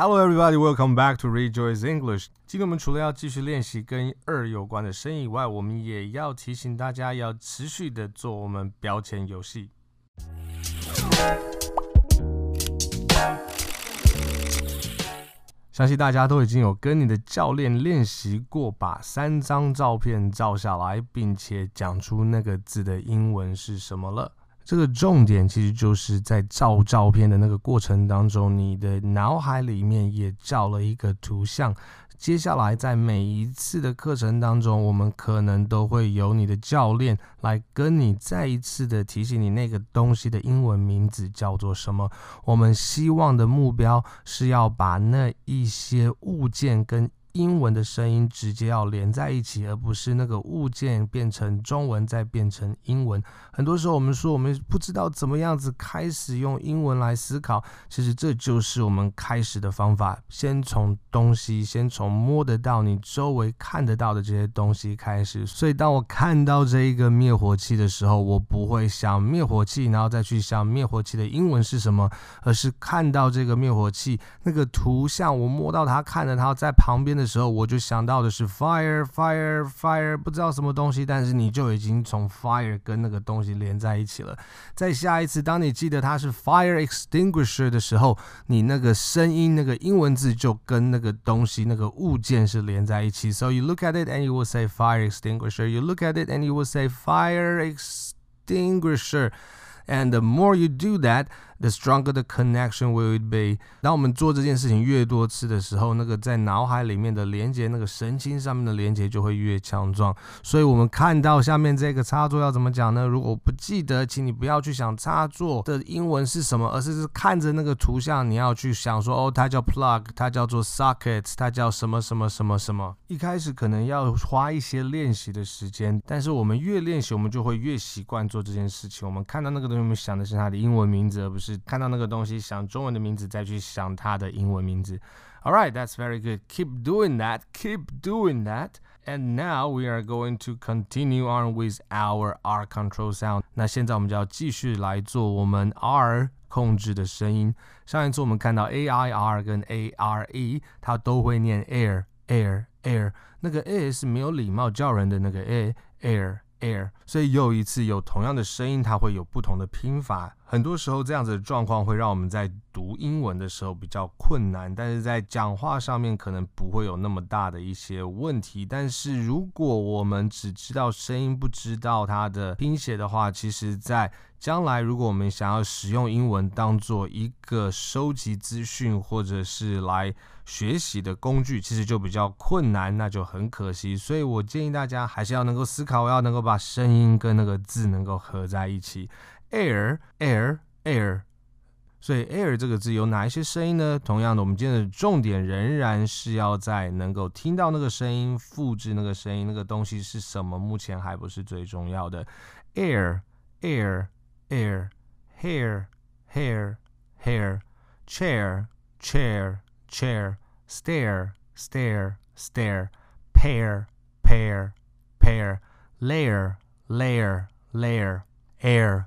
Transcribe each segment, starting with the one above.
Hello, everybody. Welcome back to Rejoice English. 今天我们除了要继续练习跟二有关的声以外，我们也要提醒大家要持续的做我们标签游戏。相信大家都已经有跟你的教练练习过，把三张照片照下来，并且讲出那个字的英文是什么了。这个重点其实就是在照照片的那个过程当中，你的脑海里面也照了一个图像。接下来在每一次的课程当中，我们可能都会由你的教练来跟你再一次的提醒你那个东西的英文名字叫做什么。我们希望的目标是要把那一些物件跟英文的声音直接要连在一起，而不是那个物件变成中文再变成英文。很多时候我们说我们不知道怎么样子开始用英文来思考，其实这就是我们开始的方法。先从东西，先从摸得到你周围看得到的这些东西开始。所以当我看到这一个灭火器的时候，我不会想灭火器，然后再去想灭火器的英文是什么，而是看到这个灭火器那个图像，我摸到它，看着它在旁边的时候，我就想到的是 fire fire fire，不知道什么东西，但是你就已经从 fire 跟那个东西连在一起了。在下一次，当你记得它是 fire extinguisher 的时候，你那个声音那个英文字就跟那个东西那个物件是连在一起。So you look at it and you will say fire extinguisher. You look at it and you will say fire extinguisher. And the more you do that, The stronger the connection will it be。当我们做这件事情越多次的时候，那个在脑海里面的连接，那个神经上面的连接就会越强壮。所以，我们看到下面这个插座要怎么讲呢？如果不记得，请你不要去想插座的英文是什么，而是是看着那个图像，你要去想说，哦，它叫 plug，它叫做 socket，它叫什么什么什么什么。一开始可能要花一些练习的时间，但是我们越练习，我们就会越习惯做这件事情。我们看到那个东西，我们想的是它的英文名字，而不是。是看到那个东西，想中文的名字，再去想它的英文名字。All right, that's very good. Keep doing that. Keep doing that. And now we are going to continue on with our R control sound. 那现在我们就要继续来做我们 R 控制的声音。上一次我们看到 A I R 跟 A R E，它都会念 air air air。那个 A 是没有礼貌叫人的那个 A air。air，所以又一次有同样的声音，它会有不同的拼法。很多时候这样子的状况会让我们在读英文的时候比较困难，但是在讲话上面可能不会有那么大的一些问题。但是如果我们只知道声音，不知道它的拼写的话，其实在将来如果我们想要使用英文当做一个收集资讯或者是来学习的工具，其实就比较困难，那就很可惜。所以我建议大家还是要能够思考，要能够把声音跟那个字能够合在一起。air，air，air。所以 air 这个字有哪一些声音呢？同样的，我们今天的重点仍然是要在能够听到那个声音，复制那个声音，那个东西是什么？目前还不是最重要的。Air, air, air. Hair, hair, hair. Chair, chair, chair. Stare, stare, stare. Pair, pair, pair. Layer, layer, layer. Air.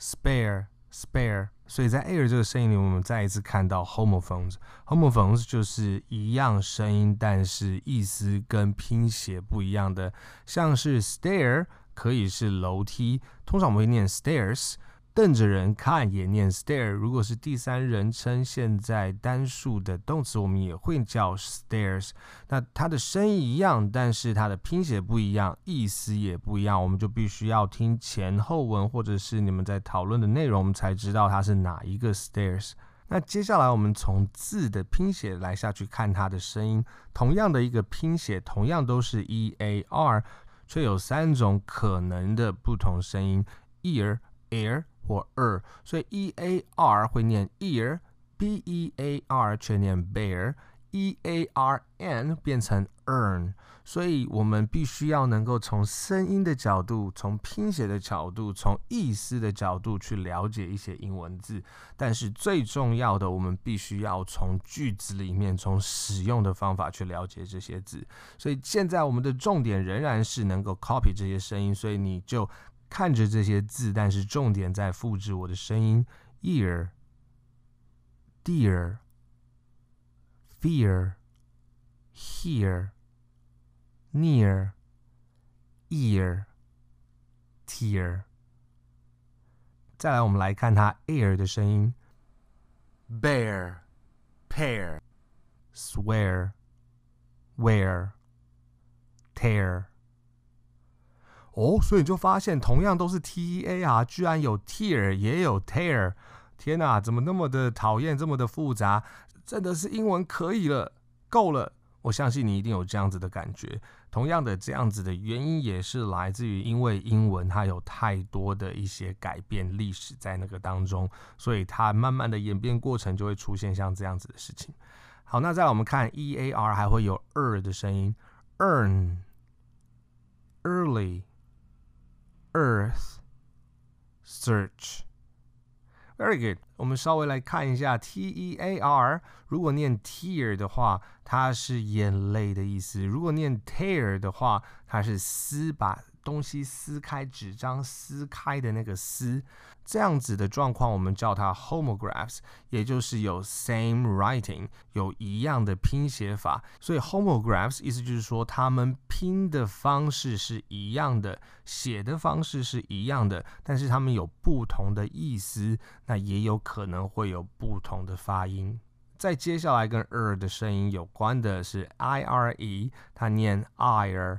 spare, spare. 所以在 air 这个声音里，我们再一次看到 homophones。homophones 就是一样声音，但是意思跟拼写不一样的。像是 stair 可以是楼梯，通常我们会念 stairs。瞪着人看也念 stare，如果是第三人称现在单数的动词，我们也会叫 stares。那它的声音一样，但是它的拼写不一样，意思也不一样，我们就必须要听前后文，或者是你们在讨论的内容，我们才知道它是哪一个 stairs。那接下来我们从字的拼写来下去看它的声音，同样的一个拼写，同样都是 e a r，却有三种可能的不同声音：ear、air。或 er，所以 e a r 会念 ear，b e a r 却念 bear。e a r n 变成 earn，所以我们必须要能够从声音的角度、从拼写的角度、从意思的角度去了解一些英文字。但是最重要的，我们必须要从句子里面、从使用的方法去了解这些字。所以现在我们的重点仍然是能够 copy 这些声音，所以你就看着这些字，但是重点在复制我的声音：ear、dear。Fear, hear, near, ear, tear。再来，我们来看它 air 的声音：bear, pair, swear, wear, tear。 哦，所以你就发现，同样都是 T A R，，居然有 tear 也有 tear。天哪，怎么那么的讨厌，这么的复杂？真的是英文可以了，够了！我相信你一定有这样子的感觉。同样的，这样子的原因也是来自于，因为英文它有太多的一些改变历史在那个当中，所以它慢慢的演变过程就会出现像这样子的事情。好，那再来我们看 e a r 还会有 er 的声音，earn、early、earth、search。Very good。我们稍微来看一下 T E A R，如果念 tear 的话，它是眼泪的意思；如果念 tear 的话，它是撕吧东西撕开，纸张撕开的那个撕。这样子的状况，我们叫它 homographs，也就是有 same writing，有一样的拼写法。所以 homographs 意思就是说，他们拼的方式是一样的，写的方式是一样的，但是他们有不同的意思，那也有可能会有不同的发音。再接下来跟 er 的声音有关的是 i r e，它念 ire，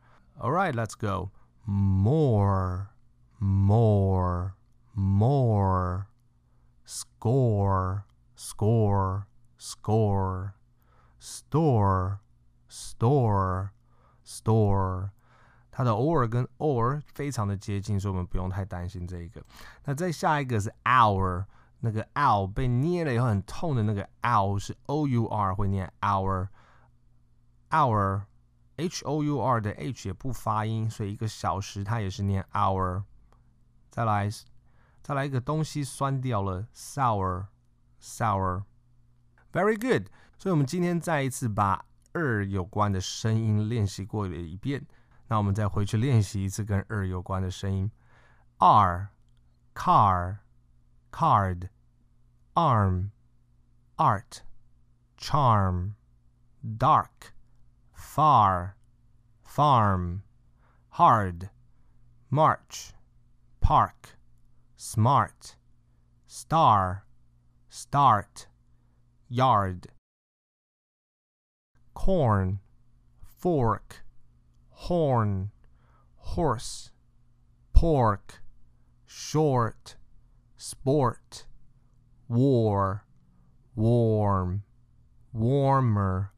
All right, let's go. More, more. more, score, score, score, store, store, store。它的 or 跟 or 非常的接近，所以我们不用太担心这一个。那再下一个是 hour，那个 ow 被捏了以后很痛的那个 ow 是 o u r 会念 H O U R 的 h 也不发音，所以一个小时它也是念 hour。再来。再来一个东西酸掉了，sour，sour，very good。所以，我们今天再一次把 er 有关的声音练习过了一遍。那我们再回去练习一次跟 er 有关的声音：r，car，card，arm，art，charm，dark：r，car，art，charm，dark，far，farm，hard，march，park。smart, star, start, yard, corn, fork, horn, horse, pork, short, sport, war, warm, warmer,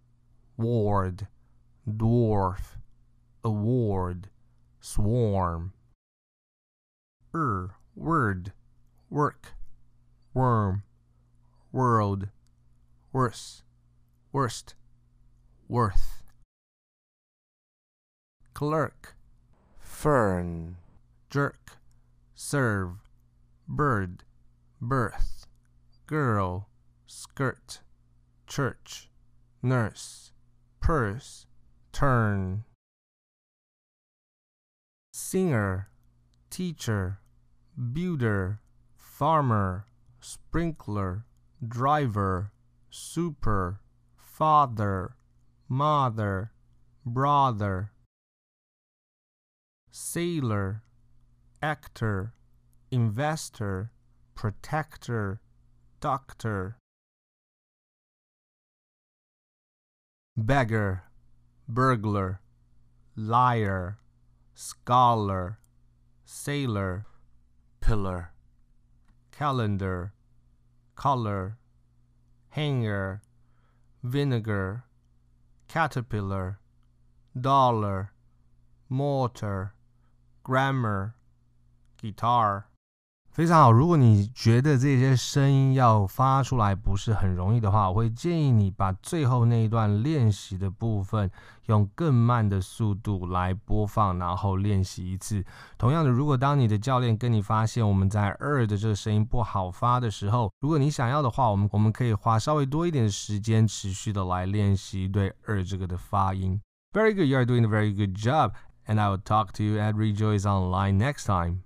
ward, dwarf, award, swarm, er word, work, worm, world, worse, worst, worth. Clerk, fern, jerk, serve, bird, birth, girl, skirt, church, nurse, purse, turn. Singer, teacher, builder, farmer, sprinkler, driver, super, father, mother, brother, sailor, actor, investor, protector, doctor. beggar, burglar, liar, scholar, sailor, pillar, calendar, color, hanger, vinegar, caterpillar, dollar, mortar, grammar, guitar。非常好，如果你觉得这些声音要发出来不是很容易的话，我会建议你把最后那一段练习的部分用更慢的速度来播放，然后练习一次。同样的，如果当你的教练跟你发现我们在二的这个声音不好发的时候，如果你想要的话，我们我们可以花稍微多一点时间，持续的来练习对二这个的发音。Very good, you are doing a very good job, and I will talk to you at Rejoice Online next time.